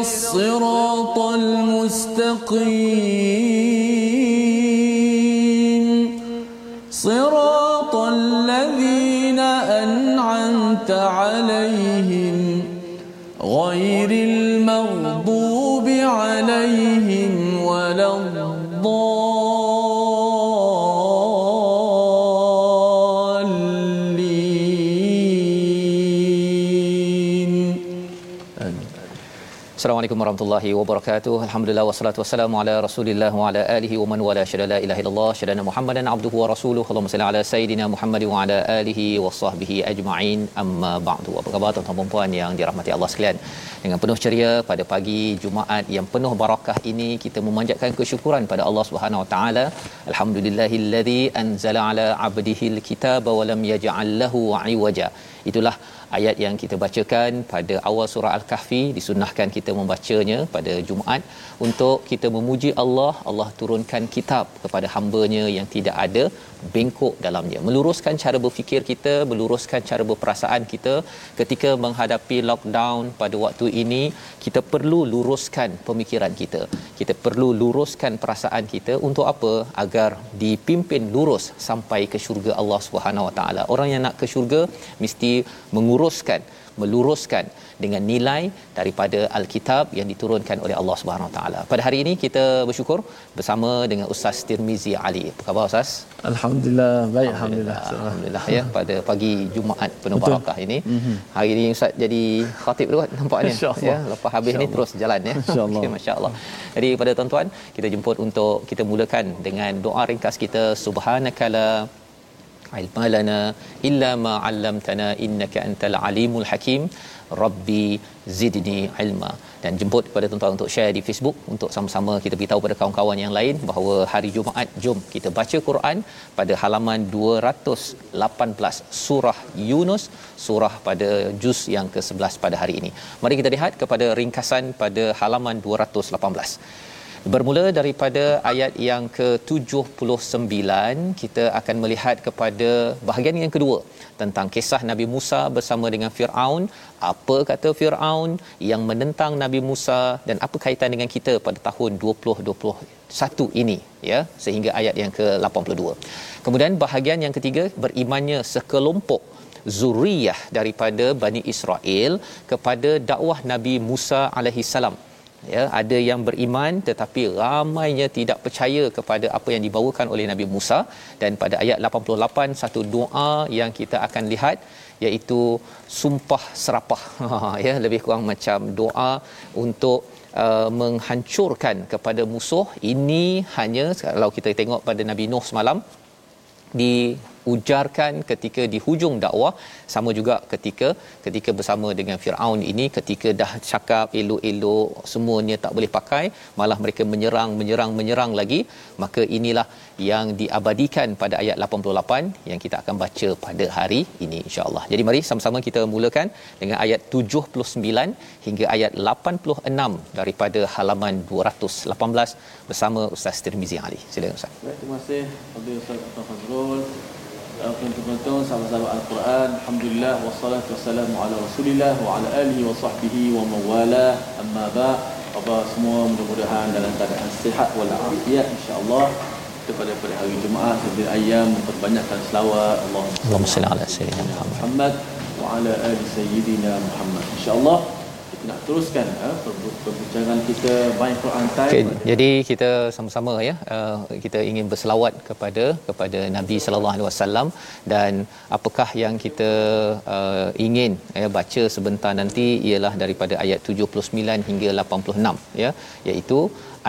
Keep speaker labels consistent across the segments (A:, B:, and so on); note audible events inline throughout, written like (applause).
A: الصراط المستقيم. صراط الذين أنعمت عليهم غير
B: Assalamualaikum warahmatullahi wabarakatuh. Alhamdulillah wassalatu wassalamu ala Rasulillah wa ala alihi wa man wala syada la ilaha illallah syadana Muhammadan abduhu wa rasuluhu. Allahumma salli ala sayidina Muhammad wa ala alihi wa sahbihi ajma'in. Amma ba'du. Apa khabar tuan-tuan dan puan yang dirahmati Allah sekalian? Dengan penuh ceria pada pagi Jumaat yang penuh barakah ini kita memanjatkan kesyukuran pada Allah Subhanahu wa taala. Alhamdulillahilladzi anzala ala 'abdihil kitaba wa lam yaj'al lahu 'iwaja. Itulah ayat yang kita bacakan pada awal surah Al-Kahfi. Disunnahkan kita membacanya pada Jumaat. Untuk kita memuji Allah Allah turunkan kitab kepada hamba-Nya yang tidak ada bengkok dalamnya. Meluruskan cara berfikir kita meluruskan cara berperasaan kita ketika menghadapi lockdown pada waktu ini kita perlu luruskan pemikiran kita. Kita perlu luruskan perasaan kita untuk apa? Agar dipimpin lurus sampai ke syurga Allah Subhanahu Wa Taala. Orang yang nak ke syurga mesti menguruskan meluruskan dengan nilai daripada alkitab yang diturunkan oleh Allah Subhanahu Wa Taala. Pada hari ini kita bersyukur bersama dengan Ustaz Tirmizi Ali. Apa khabar Ustaz?
A: Alhamdulillah baik alhamdulillah.
B: Alhamdulillah ya (laughs) pada pagi Jumaat penuh Betul. barakah ini. Mm-hmm. Hari ini Ustaz jadi khatib dulu nampaknya ya. Lepas habis ni terus jalan ya.
A: Insya-Allah. (laughs)
B: Okay, masya-Allah. Jadi pada tuan-tuan kita jemput untuk kita mulakan dengan doa ringkas kita subhanakala ilma lana illa ma 'allamtana innaka antal alimul hakim rabbi zidni ilma dan jemput kepada tuan-tuan untuk share di Facebook untuk sama-sama kita beritahu pada kawan-kawan yang lain bahawa hari Jumaat jom kita baca Quran pada halaman 218 surah Yunus surah pada juz yang ke-11 pada hari ini. Mari kita lihat kepada ringkasan pada halaman 218 Bermula daripada ayat yang ke-79 kita akan melihat kepada bahagian yang kedua tentang kisah Nabi Musa bersama dengan Firaun. Apa kata Firaun yang menentang Nabi Musa dan apa kaitan dengan kita pada tahun 2021 ini ya sehingga ayat yang ke-82. Kemudian bahagian yang ketiga berimannya sekelompok zuriyah daripada Bani Israel kepada dakwah Nabi Musa alaihi salam ya ada yang beriman tetapi ramainya tidak percaya kepada apa yang dibawakan oleh Nabi Musa. Dan pada ayat 88 satu doa yang kita akan lihat iaitu sumpah serapah. (laughs) Ya lebih kurang macam doa untuk uh, menghancurkan kepada musuh. Ini hanya kalau kita tengok pada Nabi Nuh semalam di ujarkan ketika di hujung dakwah sama juga ketika ketika bersama dengan Firaun ini ketika dah cakap elok-elok semuanya tak boleh pakai malah mereka menyerang menyerang menyerang lagi maka inilah yang diabadikan pada ayat 88 yang kita akan baca pada hari ini insya-Allah. Jadi mari sama-sama kita mulakan dengan ayat 79 hingga ayat 86 daripada halaman 218 bersama Ustaz Tirmizi Ali. Silakan Ustaz.
C: Terima kasih kepada Ustaz. Fazrul. Penonton-penonton sahabat-sahabat Al-Quran. Alhamdulillah Wassalatu wassalamu ala rasulillah Wa ala alihi wa sahbihi wa mawala. Amma ba' Apa semua mudah-mudahan dalam keadaan sihat walafiat insya-Allah. Kita pada hari Jumaat sambil ayam memperbanyakkan selawat.
B: Allahumma salli ala sayyidina
C: Muhammad. Wa ala ali sayyidina Muhammad insyaallah nak teruskan uh, perbincangan kita My Quran Time.
B: Okay, jadi kita sama-sama ya uh, kita ingin berselawat kepada kepada Nabi sallallahu alaihi wasallam dan apakah yang kita uh, ingin ya baca sebentar nanti ialah daripada ayat 79 hingga 86 ya iaitu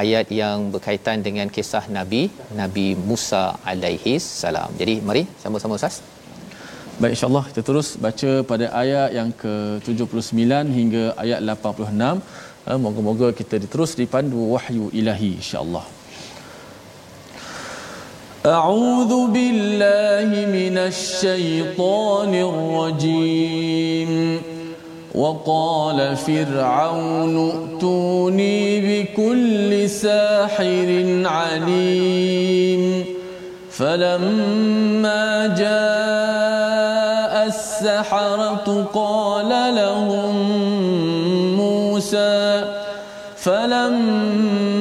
B: ayat yang berkaitan dengan kisah Nabi Nabi Musa alaihi salam. Jadi mari sama-sama Ustaz.
A: Baik insyaAllah kita terus baca pada ayat yang ke-79 hingga ayat 86. Eh, Moga-moga kita terus dipandu wahyu ilahi insyaAllah. أعوذ بالله من الشيطان الرجيم وقال فرعون ائتوني بكل ساحر عليم فلما جاء السحرة قال لهم موسى فلما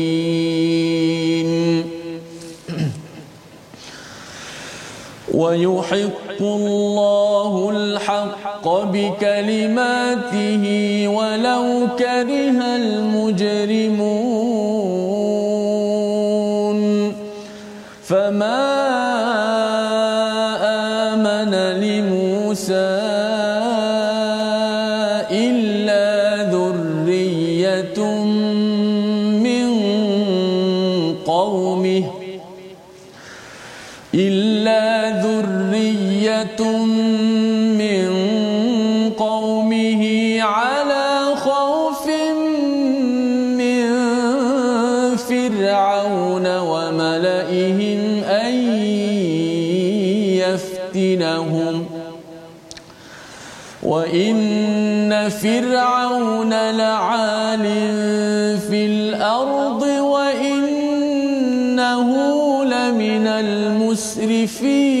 A: ويحق الله الحق بكلماته ولو كره المجرمون. يفتنهم وإن فرعون لعال في الأرض وإنه لمن المسرفين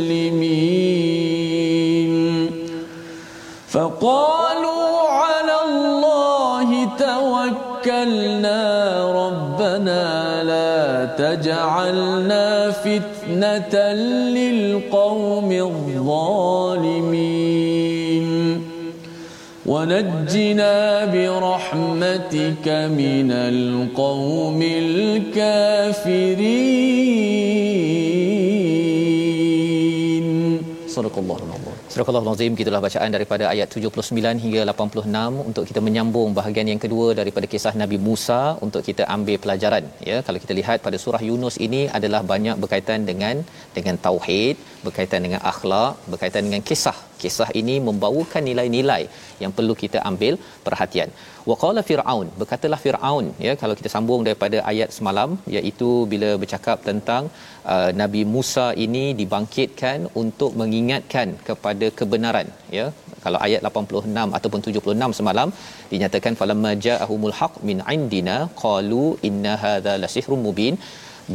A: فقالوا على الله توكلنا ربنا لا تجعلنا فتنة للقوم الظالمين. ونجنا برحمتك من القوم الكافرين.
B: صدق الله Barakallahu lazim gitulah bacaan daripada ayat 79 hingga 86 untuk kita menyambung bahagian yang kedua daripada kisah Nabi Musa untuk kita ambil pelajaran ya. Kalau kita lihat pada surah Yunus ini adalah banyak berkaitan dengan dengan tauhid berkaitan dengan akhlak berkaitan dengan kisah kisah ini membawakan nilai-nilai yang perlu kita ambil perhatian. Waqala fir'aun berkatalah fir'aun ya kalau kita sambung daripada ayat semalam iaitu bila bercakap tentang uh, Nabi Musa ini dibangkitkan untuk mengingatkan kepada kebenaran ya. Kalau ayat 86 ataupun 76 semalam dinyatakan falamma ja'ahumul haq min indina qalu inna hadza lasihrun mubin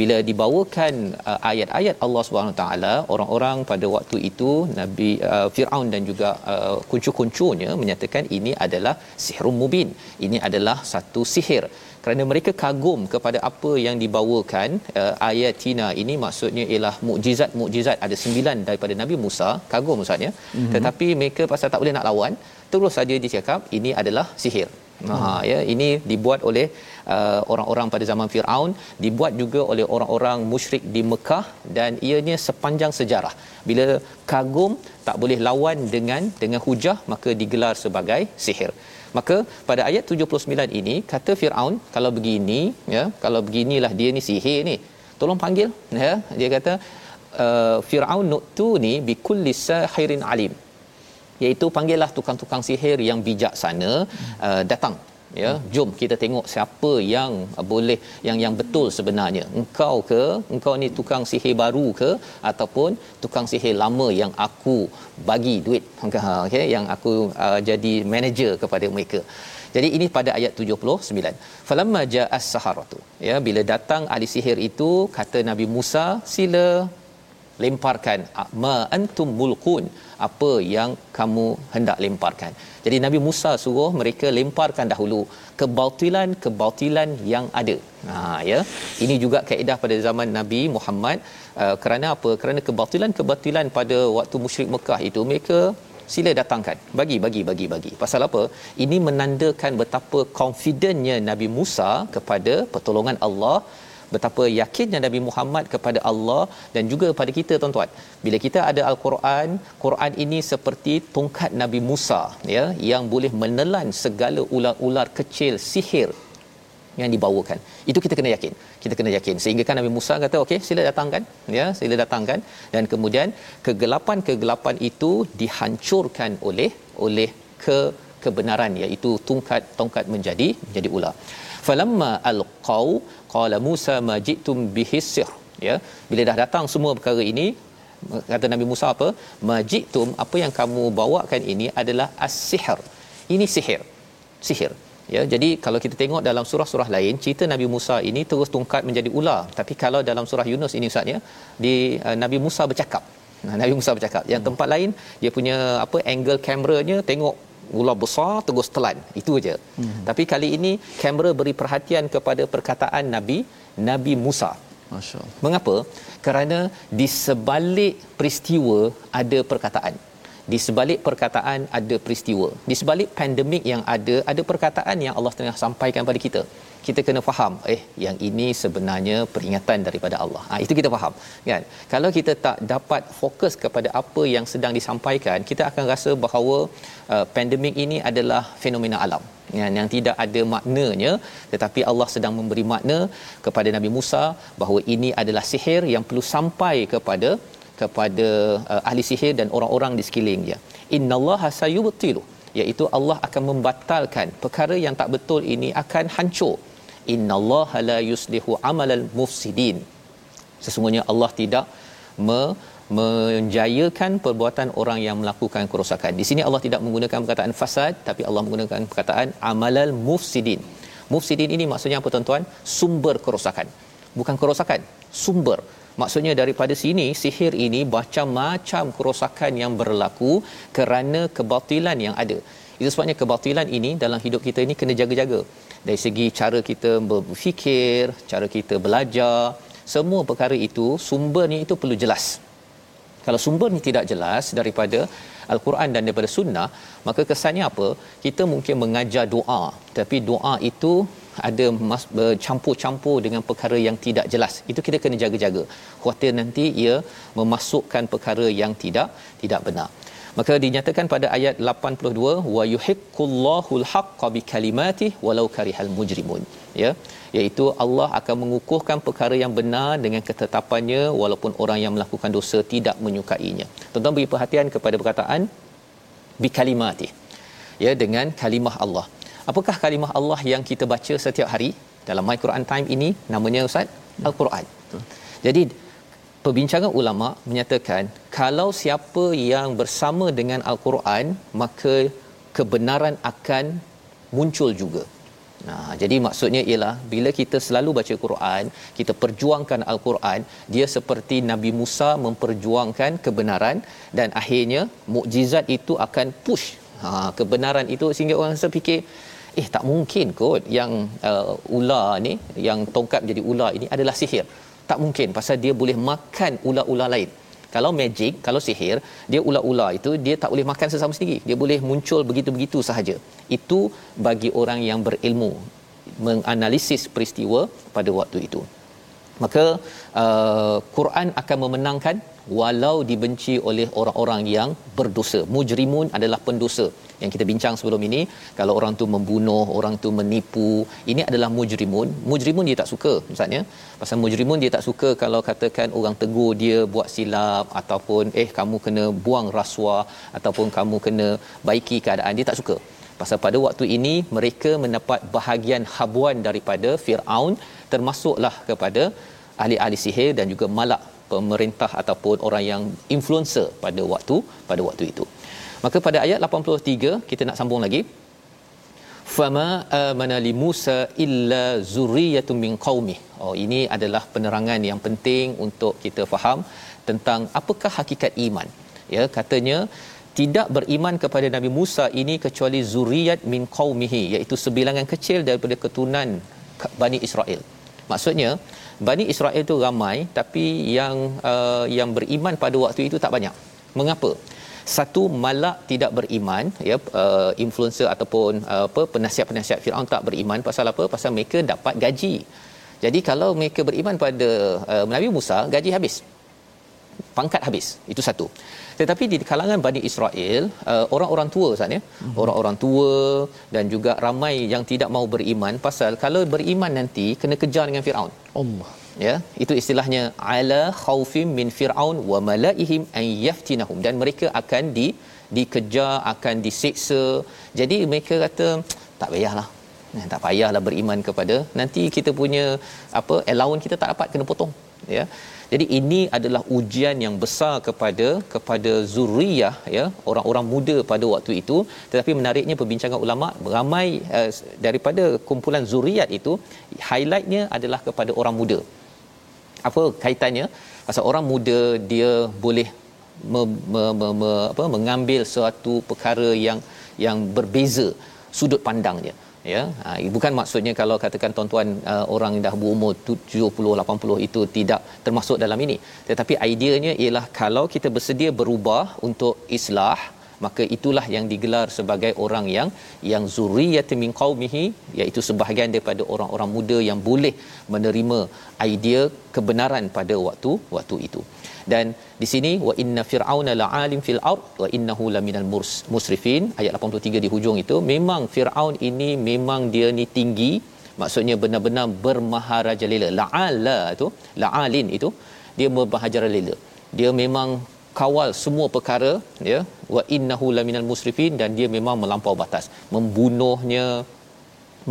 B: bila dibawakan uh, ayat-ayat Allah Subhanahu taala orang-orang pada waktu itu Nabi uh, Firaun dan juga uh, kuncu-kuncunya menyatakan ini adalah sihrun mubin. Ini adalah satu sihir. Kerana mereka kagum kepada apa yang dibawakan uh, ayatina ini maksudnya ialah mukjizat-mukjizat ada sembilan daripada Nabi Musa. Kagum maksudnya mm-hmm. tetapi mereka pasal tak boleh nak lawan terus saja dicakap ini adalah sihir Ha ya. Ini dibuat oleh uh, orang-orang pada zaman Firaun dibuat juga oleh orang-orang musyrik di Mekah dan ianya sepanjang sejarah. Bila kagum tak boleh lawan dengan dengan hujah maka digelar sebagai sihir. Maka pada ayat 79 ini kata Firaun kalau begini ya kalau beginilah dia ni sihir ni. Tolong panggil. Ya dia kata uh, Firaun nuktu ni bikulli sahirin alim iaitu panggillah tukang-tukang sihir yang bijaksana uh, datang. Ya jom kita tengok siapa yang boleh yang yang betul sebenarnya. Engkau ke? Engkau ni tukang sihir baru ke? Ataupun tukang sihir lama yang aku bagi duit (laughs) okey yang aku uh, jadi manager kepada mereka. Jadi ini pada ayat 79 falamma ja'as saharatu. Ya bila datang ahli sihir itu kata nabi Musa sila lemparkan ma antum mulkun apa yang kamu hendak lemparkan. Jadi nabi Musa suruh mereka lemparkan dahulu kebautilan-kebautilan yang ada. Ha ya. Ini juga kaedah pada zaman nabi Muhammad uh, kerana apa? Kerana kebautilan-kebautilan pada waktu musyrik Mekah itu mereka sila datangkan. Bagi bagi bagi bagi. Pasal apa? Ini menandakan betapa confidentnya nabi Musa kepada pertolongan Allah betapa yakinnya Nabi Muhammad kepada Allah dan juga pada kita tuan-tuan. Bila kita ada al-Quran Quran ini seperti tongkat Nabi Musa ya yang boleh menelan segala ular-ular kecil sihir yang dibawakan. Itu kita kena yakin. Kita kena yakin. Sehingga kan Nabi Musa kata okey sila datangkan ya sila datangkan. Dan kemudian kegelapan-kegelapan itu dihancurkan oleh oleh ke kebenaran iaitu tongkat tongkat menjadi menjadi ular falamma alqau qala Musa majitum bihisir ya bila dah datang semua perkara ini kata Nabi Musa apa? Majitum apa yang kamu bawakan ini adalah as-sihr. Ini sihir. Sihir. Ya jadi kalau kita tengok dalam surah-surah lain cerita Nabi Musa ini terus tungkat menjadi ular. Tapi kalau dalam surah Yunus ini ustaz ya di uh, Nabi Musa bercakap. Nabi Musa bercakap. Yang tempat lain dia punya apa angle kameranya tengok ular besar terus telan. Itu aja hmm. tapi kali ini kamera beri perhatian kepada perkataan nabi nabi Musa. Masyaallah. Mengapa? Kerana di sebalik peristiwa ada perkataan. Di sebalik perkataan ada peristiwa. Di sebalik pandemik yang ada ada perkataan yang Allah tengah sampaikan pada kita kita kena faham eh yang ini sebenarnya peringatan daripada Allah. Ha, itu kita faham kan. Kalau kita tak dapat fokus kepada apa yang sedang disampaikan, kita akan rasa bahawa uh, pandemik ini adalah fenomena alam yang, yang tidak ada maknanya tetapi Allah sedang memberi makna kepada Nabi Musa bahawa ini adalah sihir yang perlu sampai kepada kepada uh, ahli sihir dan orang-orang di sekelilingnya. Innallaha sayubtilu iaitu Allah akan membatalkan perkara yang tak betul ini akan hancur innallaha la yuslihu amalal mufsidin. Sesungguhnya Allah tidak me, menjayakan perbuatan orang yang melakukan kerosakan. Di sini Allah tidak menggunakan perkataan fasad tapi Allah menggunakan perkataan amalal mufsidin. Mufsidin ini maksudnya apa tuan-tuan? Sumber kerosakan. Bukan kerosakan sumber. Maksudnya daripada sini sihir ini macam-macam kerosakan yang berlaku kerana kebatilan yang ada. Itu sebabnya kebatilan ini dalam hidup kita ini kena jaga-jaga dari segi cara kita berfikir, cara kita belajar, semua perkara itu sumbernya itu perlu jelas. Kalau sumber ni tidak jelas daripada al-Quran dan daripada sunnah, maka kesannya apa? Kita mungkin mengajar doa, tapi doa itu ada mas- bercampur-campur dengan perkara yang tidak jelas. Itu kita kena jaga-jaga. Khuatir nanti ia memasukkan perkara yang tidak tidak benar maka dinyatakan pada ayat 82 wa yuhiqqullahu al-haqqa bi kalimatihi walau karihal mujrimun. Ya iaitu Allah akan mengukuhkan perkara yang benar dengan ketetapannya walaupun orang yang melakukan dosa tidak menyukainya. Tuan-tuan beri perhatian kepada perkataan bi kalimatihi ya dengan kalimah Allah. Apakah kalimah Allah yang kita baca setiap hari? Dalam my Quran time ini namanya ustaz al-Quran. Jadi perbincangan ulama menyatakan kalau siapa yang bersama dengan al-Quran maka kebenaran akan muncul juga. Nah, jadi maksudnya ialah bila kita selalu baca Quran, kita perjuangkan Al-Quran, dia seperti Nabi Musa memperjuangkan kebenaran dan akhirnya mukjizat itu akan push. Ha, kebenaran itu sehingga orang rasa fikir eh tak mungkin kot yang uh, ular ni yang tongkat jadi ular ini adalah sihir tak mungkin pasal dia boleh makan ular-ular lain. Kalau magic kalau sihir dia ular-ular itu dia tak boleh makan sesama sendiri. Dia boleh muncul begitu-begitu sahaja. Itu bagi orang yang berilmu menganalisis peristiwa pada waktu itu maka uh, Quran akan memenangkan walau dibenci oleh orang-orang yang berdosa. Mujrimun adalah pendosa. Yang kita bincang sebelum ini kalau orang tu membunuh orang tu menipu ini adalah mujrimun. Mujrimun dia tak suka misalnya pasal mujrimun dia tak suka kalau katakan orang tegur dia buat silap ataupun eh kamu kena buang rasuah ataupun kamu kena baiki keadaan. Dia tak suka. Pasal pada waktu ini mereka mendapat bahagian habuan daripada Firaun termasuklah kepada ahli-ahli sihir dan juga malak pemerintah ataupun orang yang influencer pada waktu pada waktu itu. Maka pada ayat 83 kita nak sambung lagi. Fama amana li Musa illa zurriyatun min qaumi. Oh ini adalah penerangan yang penting untuk kita faham tentang apakah hakikat iman. Ya katanya tidak beriman kepada Nabi Musa ini kecuali zuriyat min qaumihi iaitu sebilangan kecil daripada keturunan Bani Israel. Maksudnya Bani Israel itu ramai tapi yang uh, yang beriman pada waktu itu tak banyak. Mengapa? Satu malak tidak beriman ya uh, influencer ataupun uh, apa penasihat-penasihat Firaun tak beriman pasal apa? Pasal mereka dapat gaji. Jadi kalau mereka beriman pada uh, Nabi Musa, gaji habis. Pangkat habis. Itu satu. Tetapi di kalangan Bani Israel, uh, orang-orang tua Ustaz ya, mm-hmm. orang-orang tua dan juga ramai yang tidak mau beriman pasal kalau beriman nanti kena kejar dengan Firaun. Allah. Ya, itu istilahnya ala khaufim min fir'aun wa malaihim an yaftinahum dan mereka akan di dikejar akan disiksa. Jadi mereka kata tak payahlah. Tak payahlah beriman kepada nanti kita punya apa allowance kita tak dapat kena potong ya jadi ini adalah ujian yang besar kepada kepada zuriyah ya orang-orang muda pada waktu itu. Tetapi menariknya perbincangan ulama ramai uh, daripada kumpulan zuriyat itu highlightnya adalah kepada orang muda. Apa kaitannya? Pasal orang muda dia boleh me, me, me, me, apa mengambil suatu perkara yang yang berbeza sudut pandangnya ya ha, bukan maksudnya kalau katakan tuan-tuan uh, orang dah berumur 70 80 itu tidak termasuk dalam ini. Tetapi ideanya ialah kalau kita bersedia berubah untuk islah maka itulah yang digelar sebagai orang yang yang zuriyat min qaumihi iaitu sebahagian daripada orang-orang muda yang boleh menerima idea kebenaran pada waktu waktu itu dan di sini wa inna fir'auna la'alim fil ard wa innahu laminal musrifin. Ayat 83 di hujung itu memang firaun ini memang dia ni tinggi maksudnya benar-benar bermaharajalela la'ala itu la'alin itu dia bermaharajalela dia memang kawal semua perkara ya. Wa innahu laminal musrifin dan dia memang melampau batas. Membunuhnya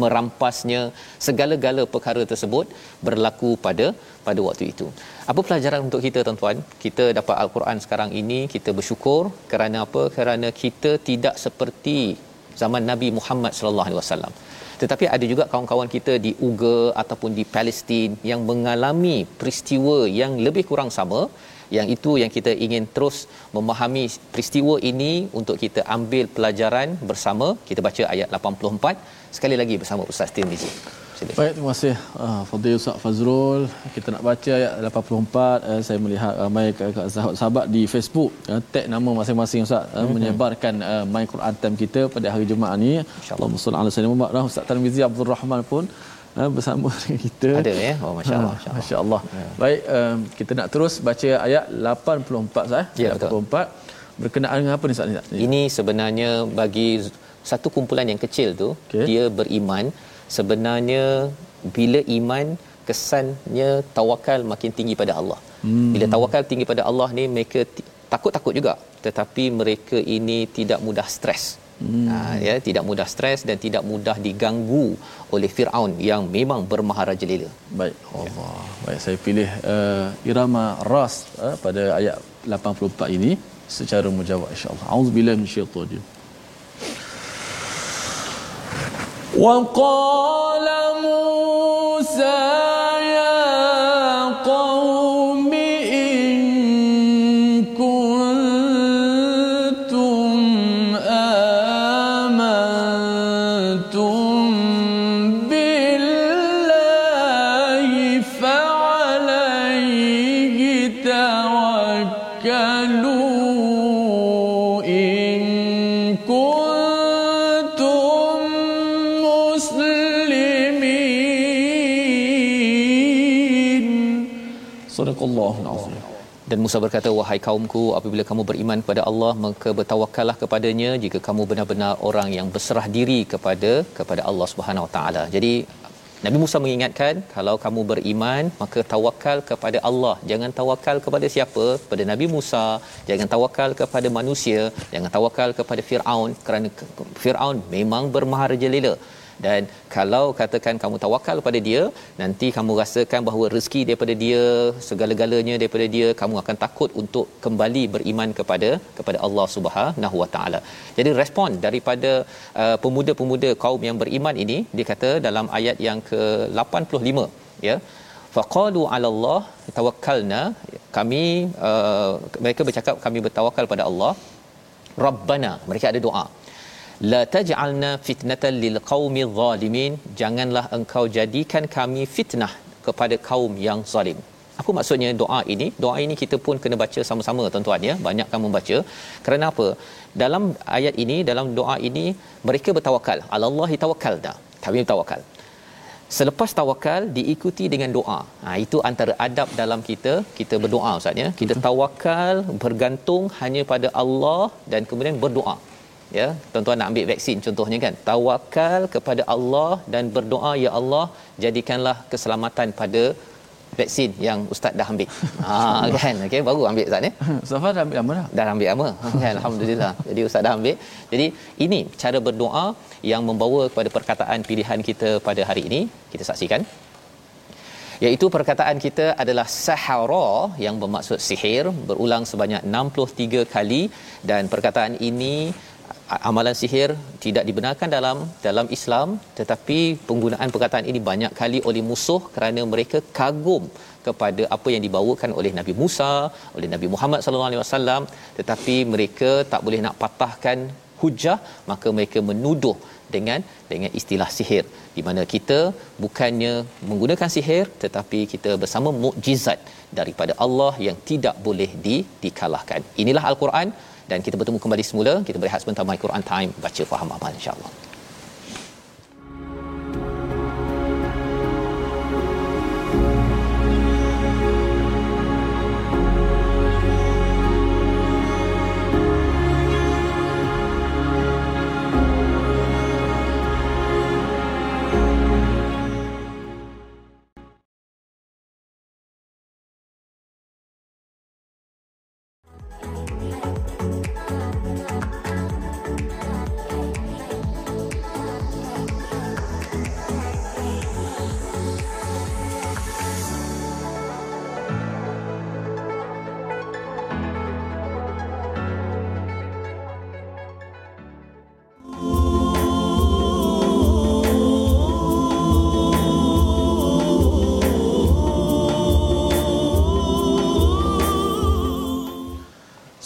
B: merampasnya segala-gala perkara tersebut berlaku pada pada waktu itu. Apa pelajaran untuk kita tuan-tuan? Kita dapat al-Quran sekarang ini, kita bersyukur kerana apa? Kerana kita tidak seperti zaman Nabi Muhammad sallallahu alaihi wasallam. Tetapi ada juga kawan-kawan kita di Uga ataupun di Palestin yang mengalami peristiwa yang lebih kurang sama yang itu yang kita ingin terus memahami peristiwa ini untuk kita ambil pelajaran bersama kita baca ayat 84 sekali lagi bersama Ustaz Tirmizi
A: Baik, terima kasih uh, Fadil Ustaz Fazrul. Kita nak baca ayat 84. Uh, saya melihat ramai uh, sahabat-sahabat di Facebook uh, tag nama masing-masing Ustaz uh, mm-hmm. menyebarkan uh, My Quran Time kita pada hari Jumaat ni. Allahumma salli ala sayyidina Muhammad. Ustaz Tarmizi Abdul Rahman pun uh, bersama (laughs) dengan kita.
B: Ada ya. Oh masya-Allah.
A: Uh, masya-Allah. Ya. Baik, um, kita nak terus baca ayat 84 Ustaz.
B: Ya, 84.
A: Berkenaan dengan apa ni Ustaz?
B: Ini sebenarnya bagi satu kumpulan yang kecil tu okay. dia beriman sebenarnya bila iman kesannya tawakal makin tinggi pada Allah. Hmm. Bila tawakal tinggi pada Allah ni mereka takut-takut juga tetapi mereka ini tidak mudah stres. Hmm. Ha, ya tidak mudah stres dan tidak mudah diganggu oleh Firaun yang memang bermaharaja lela.
A: Baik. Allah. Ya. Baik saya pilih uh, irama ras uh, pada ayat 84 ini secara mujawab insya-Allah. Auzubillahi minasyaitanir وقال موسى يا قوم إن كنتم آمنتم Allah.
B: Dan Musa berkata, wahai kaumku, apabila kamu beriman kepada Allah, maka bertawakallah kepadanya jika kamu benar-benar orang yang berserah diri kepada kepada Allah Subhanahu Wa Taala. Jadi Nabi Musa mengingatkan kalau kamu beriman maka tawakal kepada Allah. Jangan tawakal kepada siapa? Kepada Nabi Musa. Jangan tawakal kepada manusia. Jangan tawakal kepada Firaun kerana Firaun memang bermahar jelila dan kalau katakan kamu tawakal pada dia nanti kamu rasakan bahawa rezeki daripada dia segala-galanya daripada dia kamu akan takut untuk kembali beriman kepada kepada Allah Subhanahu Wa Taala. Jadi respon daripada uh, pemuda-pemuda kaum yang beriman ini dia kata dalam ayat yang ke-85 ya faqalu 'ala Allah tawakkalna kami uh, mereka bercakap kami bertawakal pada Allah Rabbana mereka ada doa la taj'alna fitnatan lil qaumi zalimin. Janganlah engkau jadikan kami fitnah kepada kaum yang zalim. Apa maksudnya doa ini? Doa ini kita pun kena baca sama-sama tuan-tuan ya. Banyak kamu baca. Kerana apa? Dalam ayat ini dalam doa ini mereka bertawakal. Alallahi tawakkalna kami bertawakal. Selepas tawakal diikuti dengan doa. Ha itu antara adab dalam kita kita berdoa ustaz ya. Kita tawakal bergantung hanya pada Allah dan kemudian berdoa ya tuan-tuan nak ambil vaksin contohnya kan? Tawakal kepada Allah dan berdoa ya Allah jadikanlah keselamatan pada vaksin yang ustaz dah ambil. Ha (laughs) kan? Okey baru ambil ustaz ni. (laughs)
A: Mustafa dah ambil lama dah?
B: Dah ambil lama. (laughs) Kan alhamdulillah. Jadi ustaz dah ambil. Jadi ini cara berdoa yang membawa kepada perkataan pilihan kita pada hari ini. Kita saksikan. Iaitu perkataan kita adalah sahara yang bermaksud sihir berulang sebanyak 63 kali. Dan perkataan ini amalan sihir tidak dibenarkan dalam dalam Islam tetapi penggunaan perkataan ini banyak kali oleh musuh kerana mereka kagum kepada apa yang dibawakan oleh Nabi Musa, oleh Nabi Muhammad sallallahu alaihi wasallam tetapi mereka tak boleh nak patahkan hujah maka mereka menuduh dengan dengan istilah sihir di mana kita bukannya menggunakan sihir tetapi kita bersama mukjizat daripada Allah yang tidak boleh di dikalahkan. Inilah al-Quran dan kita bertemu kembali semula. Kita berehat sebentar my Quran time. Baca faham amal insyaallah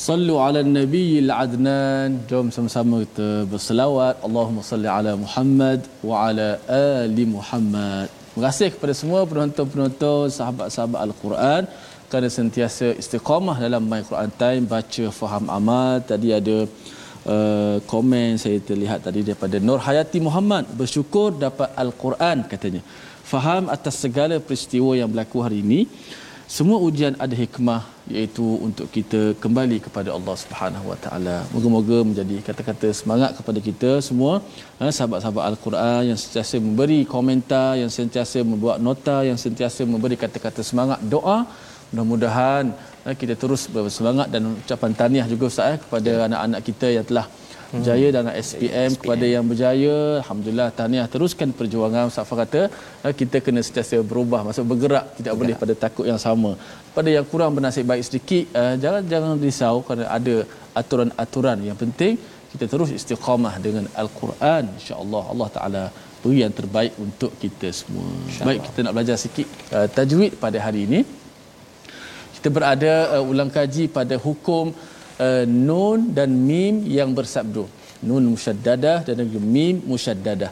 A: Sallu ala nabiyil adnan. Jom sama-sama kita berselawat. Allahumma salli ala Muhammad wa ala ali Muhammad. Terima kasih kepada semua penonton-penonton, sahabat-sahabat Al-Quran kerana sentiasa istiqamah dalam My Quran Time baca faham amal. Tadi ada uh, komen saya terlihat tadi daripada Nur Hayati Muhammad bersyukur dapat Al-Quran katanya. Faham atas segala peristiwa yang berlaku hari ini. Semua ujian ada hikmah iaitu untuk kita kembali kepada Allah Subhanahu Wa Taala. Moga-moga menjadi kata-kata semangat kepada kita semua, eh, sahabat-sahabat Al-Quran yang sentiasa memberi komentar, yang sentiasa membuat nota, yang sentiasa memberi kata-kata semangat doa. Mudah-mudahan eh, kita terus bersemangat dan ucapan tahniah juga Ustaz eh, kepada ya. anak-anak kita yang telah berjaya hmm. dalam SPM, SPM kepada yang berjaya alhamdulillah tahniah teruskan perjuangan Safa kata eh, kita kena sentiasa berubah maksud bergerak tidak ya. boleh pada takut yang sama pada yang kurang bernasib baik sedikit uh, jangan jangan risau kerana ada aturan-aturan yang penting kita terus istiqamah dengan al-Quran insya-Allah Allah taala apa yang terbaik untuk kita semua. Baik kita nak belajar sikit uh, tajwid pada hari ini. Kita berada uh, ulang kaji pada hukum uh, nun dan mim yang bersabdu. Nun musyaddadah dan juga mim musyaddadah.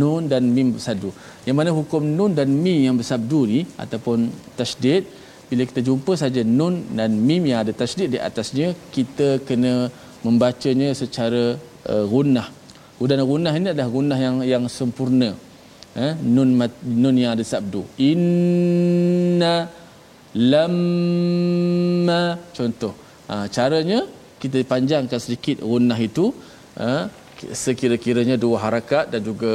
A: Nun dan mim bersabdu. Yang mana hukum nun dan mim yang bersabdu ni ataupun tasydid bila kita jumpa saja nun dan mim yang ada tasydid di atasnya kita kena membacanya secara uh, gunnah dan gunnah ini adalah gunnah yang yang sempurna eh? nun mat, nun yang ada sabdu inna lamma contoh ha, caranya kita panjangkan sedikit gunnah itu ha, sekira-kiranya dua harakat dan juga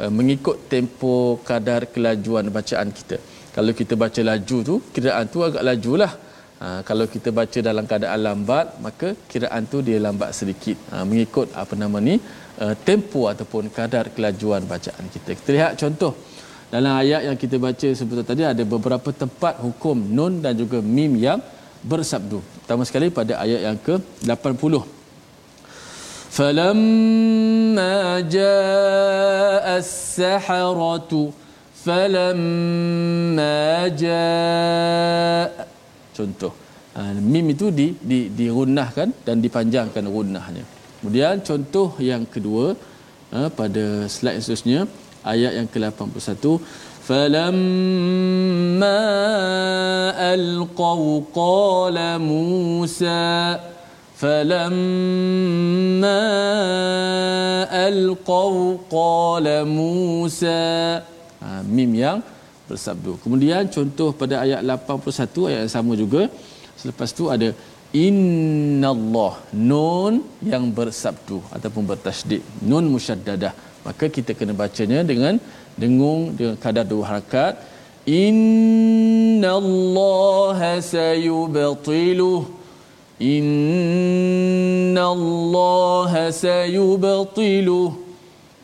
A: uh, mengikut tempo kadar kelajuan bacaan kita. Kalau kita baca laju tu kiraan tu agak lajulah. Ha, kalau kita baca dalam keadaan lambat maka kiraan tu dia lambat sedikit. Ha, mengikut apa nama ni uh, tempo ataupun kadar kelajuan bacaan kita. Kita lihat contoh. Dalam ayat yang kita baca sebentar tadi ada beberapa tempat hukum nun dan juga mim yang bersabdu. Pertama sekali pada ayat yang ke-80. Falamma jaa as-saharatu falamma jaa contoh uh, mim itu di di dirunahkan dan dipanjangkan runahnya kemudian contoh yang kedua uh, pada slide seterusnya ayat yang ke-81 alqaw qala musa falamma alqaw qala musa uh, mim yang bersabdu. Kemudian contoh pada ayat 81 ayat yang sama juga. Selepas tu ada innallah nun yang bersabdu ataupun bertasydid nun musyaddadah. Maka kita kena bacanya dengan dengung dengan kadar dua harakat. Inna Allah innallaha inna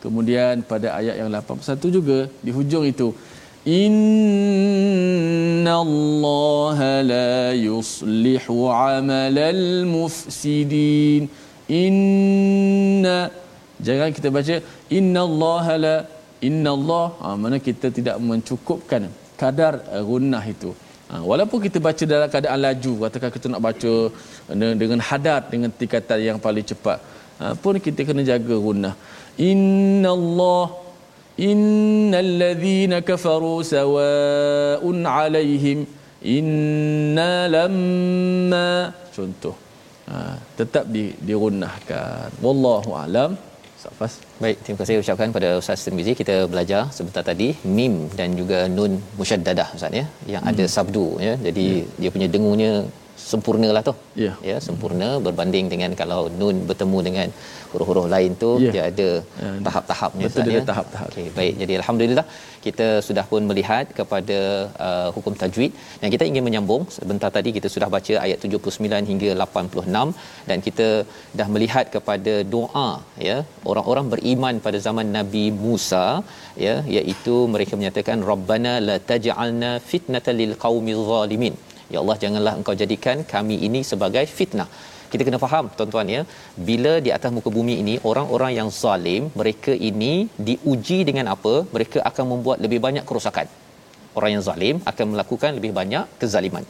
A: kemudian pada ayat yang 81 juga di hujung itu inna la yuslihu amalal mufsidin. Inna jangan kita baca inna la inna Allah ha, mana kita tidak mencukupkan kadar uh, gunnah itu. Ha, walaupun kita baca dalam keadaan laju katakan kita nak baca dengan hadar dengan tingkatan yang paling cepat ha, pun kita kena jaga gunnah. Inna Allah innal ladzina kafaru sawa'un 'alaihim inna lamma contoh ha, tetap di dirunahkan wallahu alam
B: Safas. Baik, terima kasih ucapkan pada Ustaz Tirmizi. Kita belajar sebentar tadi mim dan juga nun musyaddadah Ustaz ya, yang hmm. ada sabdu ya. Jadi ya. dia punya dengungnya sempurna lah tu.
A: Ya.
B: ya, sempurna berbanding dengan kalau nun bertemu dengan huruf-huruf lain tu
A: ya.
B: dia ada ya. tahap-tahapnya
A: Betul dia ya. tahap-tahap.
B: Okey, baik. Jadi alhamdulillah kita sudah pun melihat kepada uh, hukum tajwid yang kita ingin menyambung sebentar tadi kita sudah baca ayat 79 hingga 86 dan kita dah melihat kepada doa ya orang-orang beriman pada zaman Nabi Musa ya iaitu mereka menyatakan rabbana la taj'alna fitnatan lil qaumil zalimin ya Allah janganlah engkau jadikan kami ini sebagai fitnah. Kita kena faham tuan-tuan ya. Bila di atas muka bumi ini orang-orang yang zalim mereka ini diuji dengan apa? Mereka akan membuat lebih banyak kerosakan. Orang yang zalim akan melakukan lebih banyak kezaliman.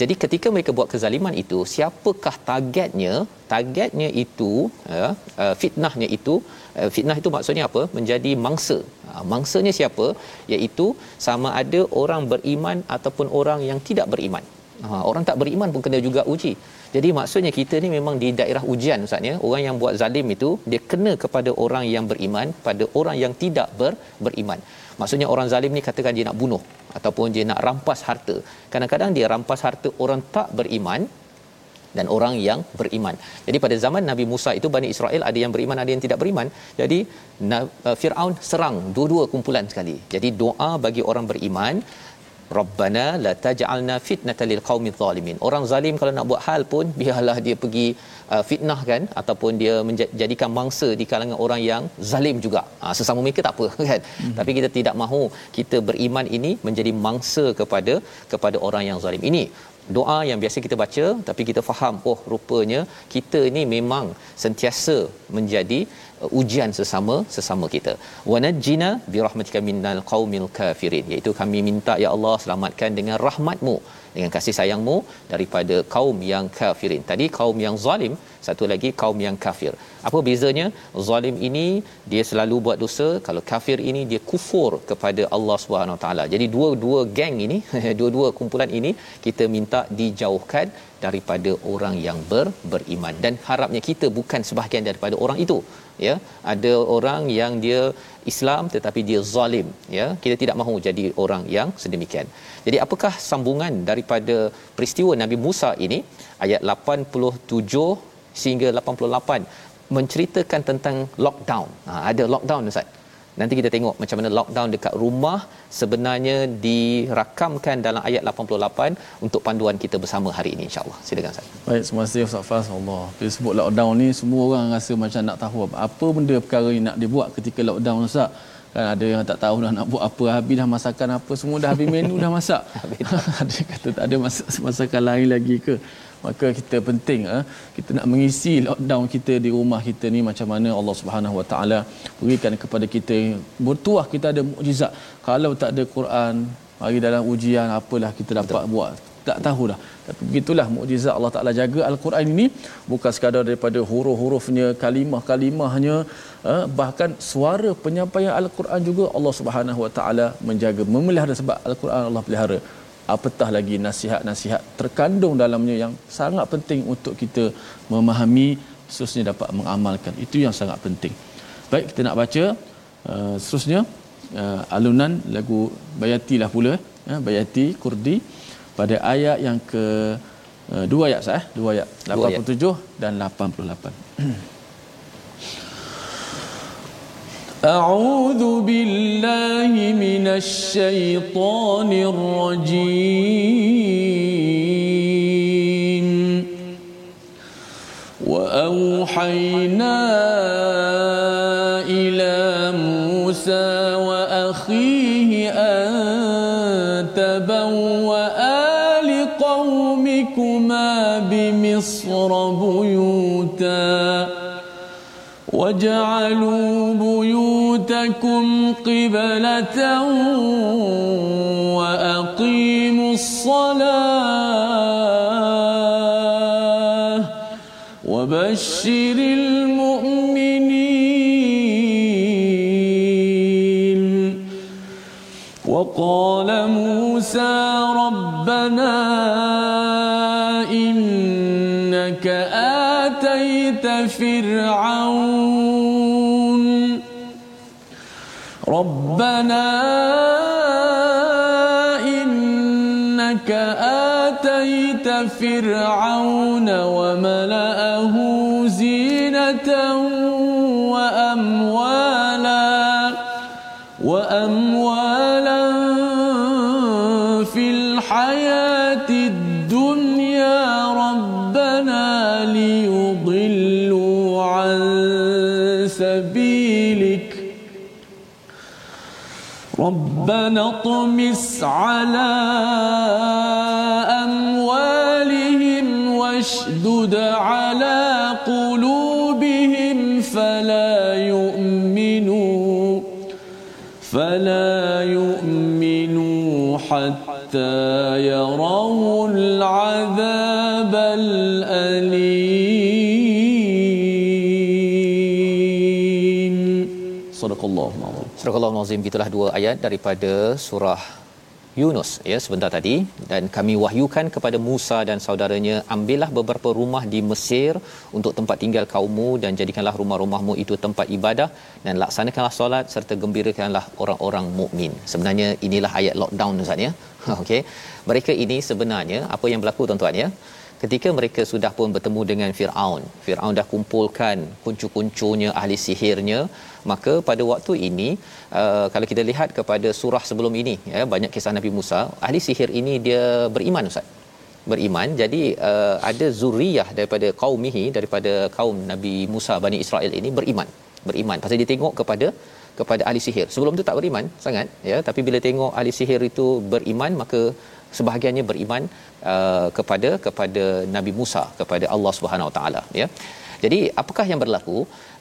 B: Jadi ketika mereka buat kezaliman itu siapakah targetnya? Targetnya itu ya, uh, fitnahnya itu uh, fitnah itu maksudnya apa? Menjadi mangsa. Uh, mangsanya siapa? Iaitu sama ada orang beriman ataupun orang yang tidak beriman Ha, orang tak beriman pun kena juga uji. Jadi maksudnya kita ni memang di daerah ujian Ustaz ya. Orang yang buat zalim itu dia kena kepada orang yang beriman, pada orang yang tidak ber, beriman. Maksudnya orang zalim ni katakan dia nak bunuh ataupun dia nak rampas harta. Kadang-kadang dia rampas harta orang tak beriman dan orang yang beriman. Jadi pada zaman Nabi Musa itu Bani Israel ada yang beriman ada yang tidak beriman. Jadi uh, Firaun serang dua-dua kumpulan sekali. Jadi doa bagi orang beriman Rabbana la taj'alna fitnatan lil qaumil zalimin. Orang zalim kalau nak buat hal pun biarlah dia pergi uh, fitnah kan ataupun dia menjadikan mangsa di kalangan orang yang zalim juga. Ha, sesama mereka tak apa (laughs) kan. Hmm. Tapi kita tidak mahu kita beriman ini menjadi mangsa kepada kepada orang yang zalim. Ini doa yang biasa kita baca tapi kita faham oh rupanya kita ni memang sentiasa menjadi ujian sesama sesama kita. Wanajina birahmatika minnal qaumil kafirin iaitu kami minta ya Allah selamatkan dengan rahmatmu dengan kasih sayangmu daripada kaum yang kafirin. Tadi kaum yang zalim satu lagi kaum yang kafir apa bezanya? Zalim ini dia selalu buat dosa. Kalau kafir ini dia kufur kepada Allah Subhanahu taala. Jadi dua-dua geng ini (laughs) dua-dua kumpulan ini kita minta dijauhkan daripada orang yang ber, beriman. Dan harapnya kita bukan sebahagian daripada orang itu ya. Ada orang yang dia Islam tetapi dia zalim ya. Kita tidak mahu jadi orang yang sedemikian. Jadi apakah sambungan daripada peristiwa Nabi Musa ini ayat 87 sehingga 88 menceritakan tentang lockdown ha, ada lockdown ustaz Nanti kita tengok macam mana lockdown dekat rumah sebenarnya dirakamkan dalam ayat 88 untuk panduan kita bersama hari ini insya-Allah. Silakan Ustaz.
A: Baik, terima kasih Ustaz Fas. Allah. Bila sebut lockdown ni semua orang rasa macam nak tahu apa, apa benda perkara yang nak dibuat ketika lockdown Ustaz. Kan ada yang tak tahu dah nak buat apa, habis dah masakan apa, semua dah habis menu dah masak. (laughs) (laughs) ada kata tak ada masak masakan lain lagi ke? Maka kita penting eh, kita nak mengisi lockdown kita di rumah kita ni macam mana Allah Subhanahu Wa Taala berikan kepada kita. Bertuah kita ada mukjizat. Kalau tak ada Quran mari dalam ujian apalah kita dapat Betul. buat? Tak tahulah. Tapi begitulah mukjizat Allah Taala jaga al-Quran ini. Bukan sekadar daripada huruf-hurufnya kalimah-kalimahnya eh, bahkan suara penyampaian al-Quran juga Allah Subhanahu Wa Taala menjaga memelihara sebab al-Quran Allah pelihara apatah lagi nasihat-nasihat terkandung dalamnya yang sangat penting untuk kita memahami seterusnya dapat mengamalkan. Itu yang sangat penting. Baik kita nak baca uh, seterusnya uh, alunan lagu Bayati lah pula uh, Bayati Kurdi pada ayat yang ke uh, dua ayat sah dua ayat 87 dua ayat. dan 88 (clears throat) أعوذ بالله من الشيطان الرجيم. وأوحينا إلى موسى وأخيه أن تبوأ لقومكما بمصر بيوتا وجعلوا بيوتكم قبلة وأقيموا الصلاة وبشر المؤمنين. وقال موسى ربنا إنك آتيت فرعون ربنا إنك آتيت فرعون وملأه زينة وأموالا ربنا اطمس على أموالهم واشدد على قلوبهم فلا يؤمنوا فلا يؤمنوا حتى يروا العذاب الأليم. صدق الله.
B: Astagfirullahalazim Azim itulah dua ayat daripada surah Yunus ya sebentar tadi dan kami wahyukan kepada Musa dan saudaranya ambillah beberapa rumah di Mesir untuk tempat tinggal kaummu dan jadikanlah rumah-rumahmu itu tempat ibadah dan laksanakanlah solat serta gembirakanlah orang-orang mukmin. Sebenarnya inilah ayat lockdown Ustaz ya. (laughs) Okey. Mereka ini sebenarnya apa yang berlaku tuan-tuan ya? Ketika mereka sudah pun bertemu dengan Firaun, Firaun dah kumpulkan kuncu-kuncunya ahli sihirnya maka pada waktu ini uh, kalau kita lihat kepada surah sebelum ini ya banyak kisah Nabi Musa ahli sihir ini dia beriman ustaz. Beriman. Jadi uh, ada zuriyah daripada kaumihi daripada kaum Nabi Musa Bani Israel ini beriman. Beriman. Pasal dia tengok kepada kepada ahli sihir. Sebelum tu tak beriman sangat ya. Tapi bila tengok ahli sihir itu beriman maka sebahagiannya beriman uh, kepada kepada Nabi Musa kepada Allah Subhanahu Wa Taala ya jadi apakah yang berlaku?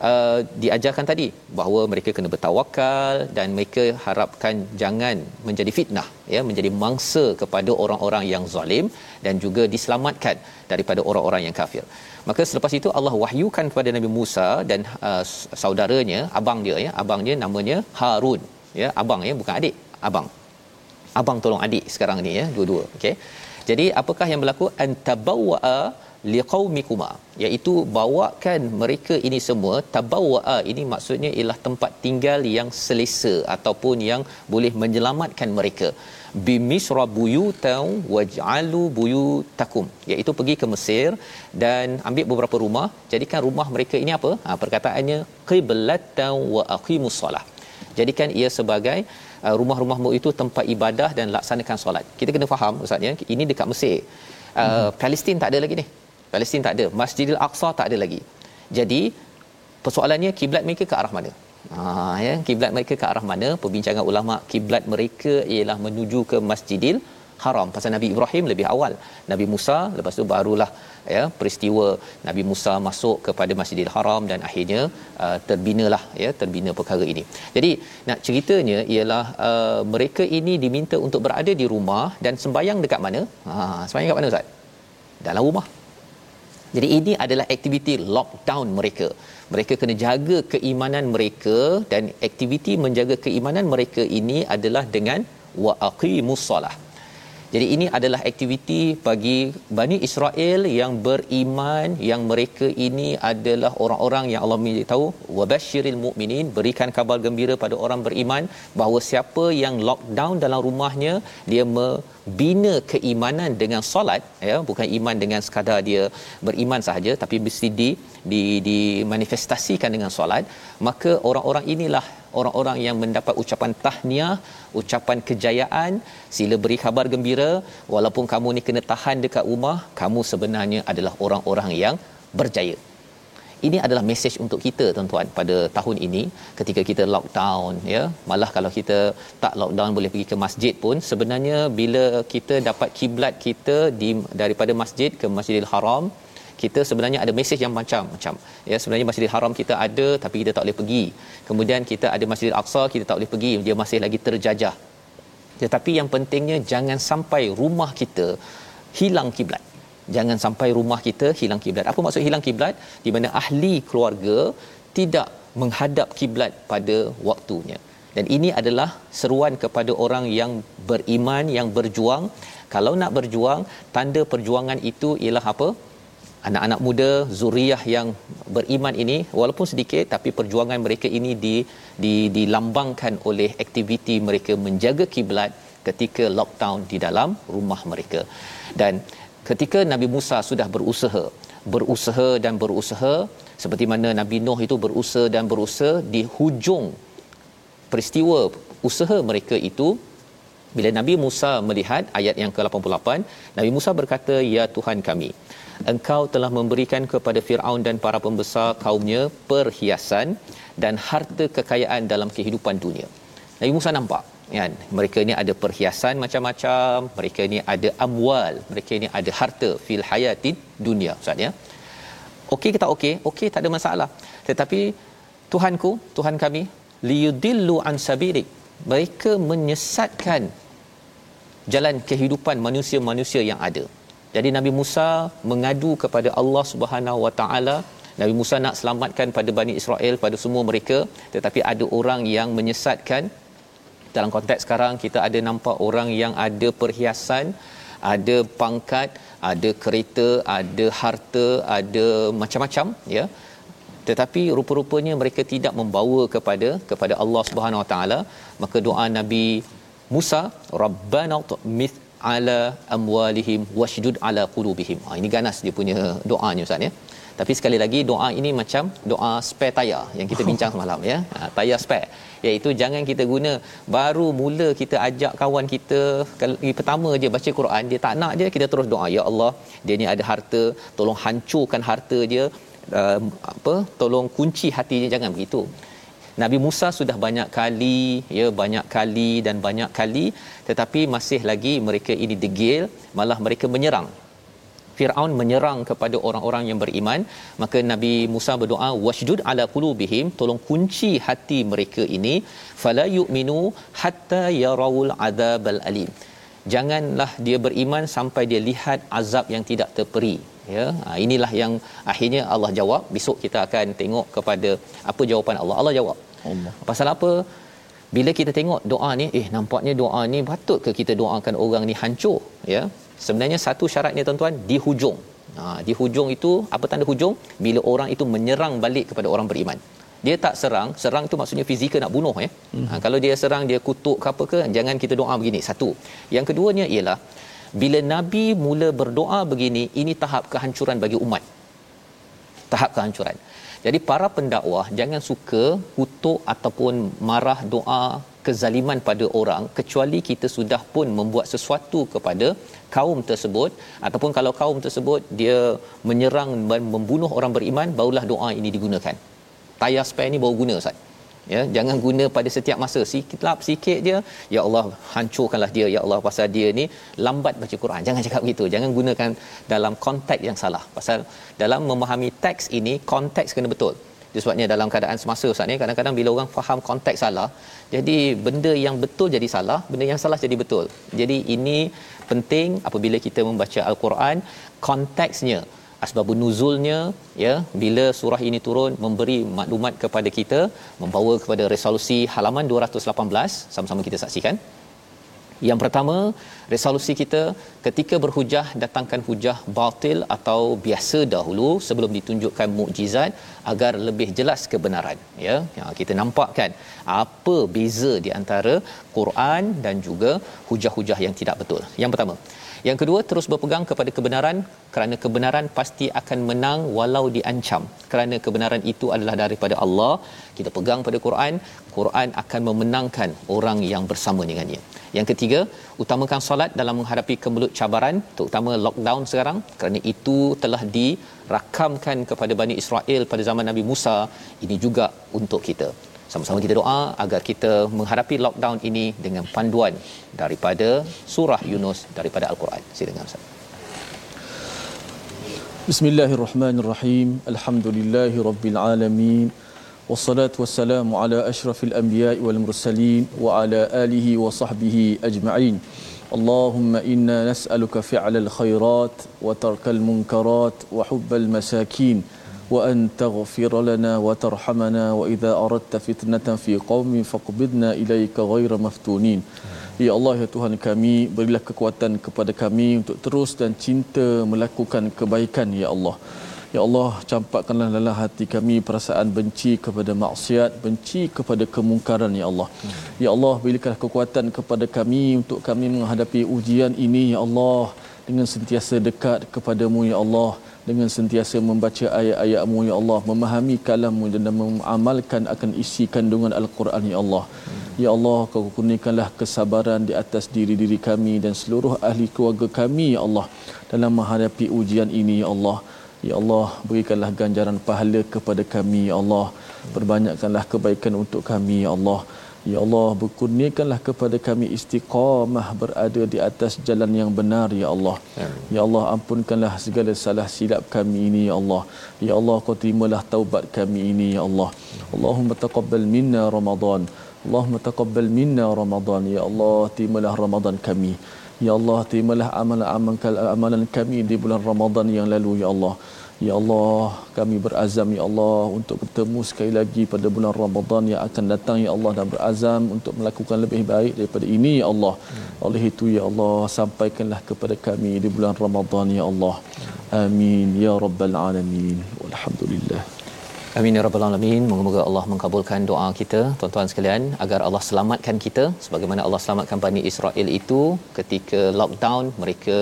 B: Uh, diajarkan tadi bahawa mereka kena bertawakal dan mereka harapkan jangan menjadi fitnah ya menjadi mangsa kepada orang-orang yang zalim dan juga diselamatkan daripada orang-orang yang kafir. Maka selepas itu Allah wahyukan kepada Nabi Musa dan uh, saudaranya abang dia ya. Abang dia namanya Harun ya. Abang ya bukan adik abang. Abang tolong adik sekarang ni ya dua-dua okey. Jadi apakah yang berlaku? Antabawwa liqaumikuma iaitu bawakan mereka ini semua tabawwa ini maksudnya ialah tempat tinggal yang selesa ataupun yang boleh menyelamatkan mereka. Bimisra buyutan waj'alu buyutakum iaitu pergi ke Mesir dan ambil beberapa rumah. Jadikan rumah mereka ini apa? Ha, perkataannya qiblatan wa aqimus solah jadikan ia sebagai uh, rumah-rumahmu itu tempat ibadah dan laksanakan solat. Kita kena faham ustaz ya ini dekat Mesir. Uh, hmm. Palestin tak ada lagi ni Palestin tak ada Masjidil Aqsa tak ada lagi jadi persoalannya kiblat mereka ke arah mana ha ya kiblat mereka ke arah mana perbincangan ulama kiblat mereka ialah menuju ke Masjidil Haram pasal Nabi Ibrahim lebih awal Nabi Musa lepas tu barulah ya peristiwa Nabi Musa masuk kepada Masjidil Haram dan akhirnya uh, terbinalah ya terbina perkara ini. Jadi nak ceritanya ialah uh, mereka ini diminta untuk berada di rumah dan sembahyang dekat mana? Ha sembahyang dekat mana Ustaz? Dalam rumah. Jadi ini adalah aktiviti lockdown mereka. Mereka kena jaga keimanan mereka dan aktiviti menjaga keimanan mereka ini adalah dengan wa aqimus solah. Jadi ini adalah aktiviti bagi Bani Israel yang beriman yang mereka ini adalah orang-orang yang Allah tahu. Wabashiril mukminin berikan kabar gembira pada orang beriman bahawa siapa yang lockdown dalam rumahnya dia membina keimanan dengan solat ya bukan iman dengan sekadar dia beriman sahaja tapi mesti di di dimanifestasikan dengan solat maka orang-orang inilah orang-orang yang mendapat ucapan tahniah, ucapan kejayaan, sila beri khabar gembira walaupun kamu ni kena tahan dekat rumah, kamu sebenarnya adalah orang-orang yang berjaya. Ini adalah mesej untuk kita tuan-tuan pada tahun ini ketika kita lockdown ya. Malah kalau kita tak lockdown boleh pergi ke masjid pun sebenarnya bila kita dapat kiblat kita di daripada masjid ke Masjidil Haram kita sebenarnya ada mesej yang macam-macam ya sebenarnya Masjidil Haram kita ada tapi kita tak boleh pergi. Kemudian kita ada Masjidil Aqsa kita tak boleh pergi. Dia masih lagi terjajah. Tetapi yang pentingnya jangan sampai rumah kita hilang kiblat. Jangan sampai rumah kita hilang kiblat. Apa maksud hilang kiblat? Di mana ahli keluarga tidak menghadap kiblat pada waktunya. Dan ini adalah seruan kepada orang yang beriman yang berjuang. Kalau nak berjuang tanda perjuangan itu ialah apa anak-anak muda zuriah yang beriman ini walaupun sedikit tapi perjuangan mereka ini di di dilambangkan oleh aktiviti mereka menjaga kiblat ketika lockdown di dalam rumah mereka. Dan ketika Nabi Musa sudah berusaha berusaha dan berusaha seperti mana Nabi Nuh itu berusaha dan berusaha di hujung peristiwa usaha mereka itu bila Nabi Musa melihat ayat yang ke-88 Nabi Musa berkata ya Tuhan kami engkau telah memberikan kepada Firaun dan para pembesar kaumnya perhiasan dan harta kekayaan dalam kehidupan dunia. Nabi Musa nampak kan mereka ni ada perhiasan macam-macam, mereka ni ada amwal, mereka ni ada harta fil hayatid dunia ustaz ya. Okey ke tak okey? Okey tak ada masalah. Tetapi Tuhanku, Tuhan kami liyudillu an sabilik. Mereka menyesatkan jalan kehidupan manusia-manusia yang ada. Jadi Nabi Musa mengadu kepada Allah Subhanahu Wa Taala. Nabi Musa nak selamatkan pada Bani Israel pada semua mereka, tetapi ada orang yang menyesatkan. Dalam konteks sekarang kita ada nampak orang yang ada perhiasan, ada pangkat, ada kereta, ada harta, ada macam-macam ya. Tetapi rupa-rupanya mereka tidak membawa kepada kepada Allah Subhanahu Wa Taala, maka doa Nabi Musa, Rabbana tu'mith ala amwalihim washdud ala qulubihim. Ha, ini ganas dia punya doanya Ustaz ya. Tapi sekali lagi doa ini macam doa spare tayar yang kita bincang (laughs) semalam ya. Ha, tayar spare iaitu jangan kita guna baru mula kita ajak kawan kita kali pertama je baca Quran dia tak nak je kita terus doa ya Allah dia ni ada harta tolong hancurkan harta dia uh, apa tolong kunci hatinya jangan begitu Nabi Musa sudah banyak kali ya banyak kali dan banyak kali tetapi masih lagi mereka ini degil malah mereka menyerang. Firaun menyerang kepada orang-orang yang beriman maka Nabi Musa berdoa wasjud ala qulubihim tolong kunci hati mereka ini fala yu'minu hatta yarawul adzabal alim. Janganlah dia beriman sampai dia lihat azab yang tidak terperi ya ha, inilah yang akhirnya Allah jawab. Besok kita akan tengok kepada apa jawapan Allah. Allah jawab. Allah. Pasal apa? Bila kita tengok doa ni eh nampaknya doa ni patut ke kita doakan orang ni hancur? Ya sebenarnya satu syaratnya tuan-tuan di hujung. Ha, di hujung itu apa tanda hujung? Bila orang itu menyerang balik kepada orang beriman. Dia tak serang serang itu maksudnya fizikal nak bunuh ya. Hmm. ha, kalau dia serang dia kutuk ke apa ke jangan kita doa begini. Satu. Yang keduanya ialah bila nabi mula berdoa begini ini tahap kehancuran bagi umat tahap kehancuran jadi para pendakwah jangan suka kutuk ataupun marah doa kezaliman pada orang kecuali kita sudah pun membuat sesuatu kepada kaum tersebut ataupun kalau kaum tersebut dia menyerang dan membunuh orang beriman barulah doa ini digunakan. Tayar spare ni baru guna Ustaz. Ya, jangan guna pada setiap masa. Sikit lap sikit dia, ya Allah hancurkanlah dia ya Allah pasal dia ni lambat baca Quran. Jangan cakap begitu. Jangan gunakan dalam konteks yang salah. Pasal dalam memahami teks ini konteks kena betul. Sebabnya dalam keadaan semasa Ustaz ni kadang-kadang bila orang faham konteks salah, jadi benda yang betul jadi salah, benda yang salah jadi betul. Jadi ini penting apabila kita membaca al-Quran, konteksnya, asbabun nuzulnya, ya, bila surah ini turun memberi maklumat kepada kita, membawa kepada resolusi halaman 218, sama-sama kita saksikan. Yang pertama, resolusi kita ketika berhujah datangkan hujah batil atau biasa dahulu sebelum ditunjukkan mukjizat agar lebih jelas kebenaran ya. ya kita nampakkan apa beza di antara Quran dan juga hujah-hujah yang tidak betul. Yang pertama, yang kedua terus berpegang kepada kebenaran kerana kebenaran pasti akan menang walau diancam. Kerana kebenaran itu adalah daripada Allah. Kita pegang pada Quran, Quran akan memenangkan orang yang bersama dengannya. Yang ketiga, utamakan solat dalam menghadapi kemelut cabaran, terutama lockdown sekarang kerana itu telah dirakamkan kepada Bani Israel pada zaman Nabi Musa. Ini juga untuk kita. Sama-sama kita doa agar kita menghadapi lockdown ini dengan panduan daripada surah Yunus daripada Al-Quran. Silakan Ustaz.
A: Bismillahirrahmanirrahim. Alhamdulillahirabbil alamin. Wassalatu wassalamu ala asyrafil anbiya'i wal mursalin wa ala alihi wa sahbihi ajma'in. اللهم انا نسالك فعل الخيرات وترك المنكرات وحب المساكين وأن تغفر لنا وترحمنا وإذا أردت فتنة في قوم فاقبضنا إليك غير مفتونين Ya Allah ya Tuhan kami berilah kekuatan kepada kami untuk terus dan cinta melakukan kebaikan ya Allah. Ya Allah campakkanlah dalam hati kami perasaan benci kepada maksiat, benci kepada kemungkaran ya Allah. Ya Allah berilah kekuatan kepada kami untuk kami menghadapi ujian ini ya Allah dengan sentiasa dekat kepadamu ya Allah. Dengan sentiasa membaca ayat-ayat-Mu ya Allah. Memahami kalam-Mu dan mengamalkan akan isi kandungan Al-Quran ya Allah. Ya Allah kau kurniakanlah kesabaran di atas diri-diri kami dan seluruh ahli keluarga kami ya Allah. Dalam menghadapi ujian ini ya Allah. Ya Allah, berikanlah ganjaran pahala kepada kami, Ya Allah. Perbanyakkanlah kebaikan untuk kami, Ya Allah. Ya Allah, berkurniakanlah kepada kami istiqamah berada di atas jalan yang benar, Ya Allah. Ya Allah, ampunkanlah segala salah silap kami ini, Ya Allah. Ya Allah, kau terimalah taubat kami ini, Ya Allah. Allahumma taqabbal minna Ramadan. Allahumma taqabbal minna Ramadan. Ya Allah, terimalah Ramadan kami. Ya Allah, terimalah amalan-amalan kami di bulan Ramadan yang lalu, Ya Allah. Ya Allah, kami berazam ya Allah untuk bertemu sekali lagi pada bulan Ramadan yang akan datang ya Allah dan berazam untuk melakukan lebih baik daripada ini ya Allah. Oleh itu ya Allah, sampaikanlah kepada kami di bulan Ramadan ya Allah. Amin ya rabbal alamin. Walhamdulillah.
B: Amin ya rabbal alamin. Moga-moga Allah mengabulkan doa kita, tuan-tuan sekalian, agar Allah selamatkan kita sebagaimana Allah selamatkan Bani Israel itu ketika lockdown mereka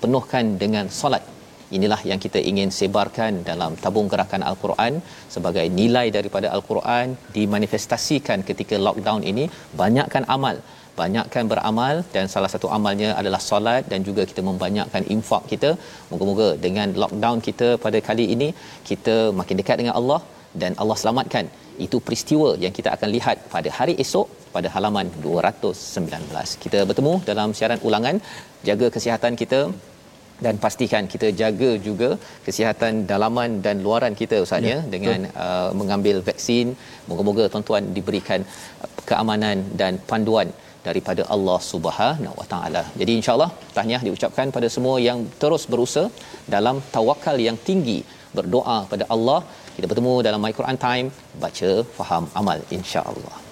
B: penuhkan dengan solat inilah yang kita ingin sebarkan dalam tabung gerakan al-Quran. Sebagai nilai daripada al-Quran dimanifestasikan ketika lockdown ini banyakkan amal. Banyakkan beramal dan salah satu amalnya adalah solat dan juga kita membanyakkan infak kita. Moga-moga dengan lockdown kita pada kali ini kita makin dekat dengan Allah dan Allah selamatkan. Itu peristiwa yang kita akan lihat pada hari esok pada halaman 219 kita bertemu dalam siaran ulangan. Jaga kesihatan kita dan pastikan kita jaga juga kesihatan dalaman dan luaran kita ustaz ya dengan uh, mengambil vaksin moga-moga tuan-tuan diberikan uh, keamanan dan panduan daripada Allah Subhanahu Wa Taala. Jadi insya-Allah tahniah diucapkan pada semua yang terus berusaha dalam tawakal yang tinggi berdoa pada Allah. Kita bertemu dalam My Quran Time baca faham amal insya-Allah.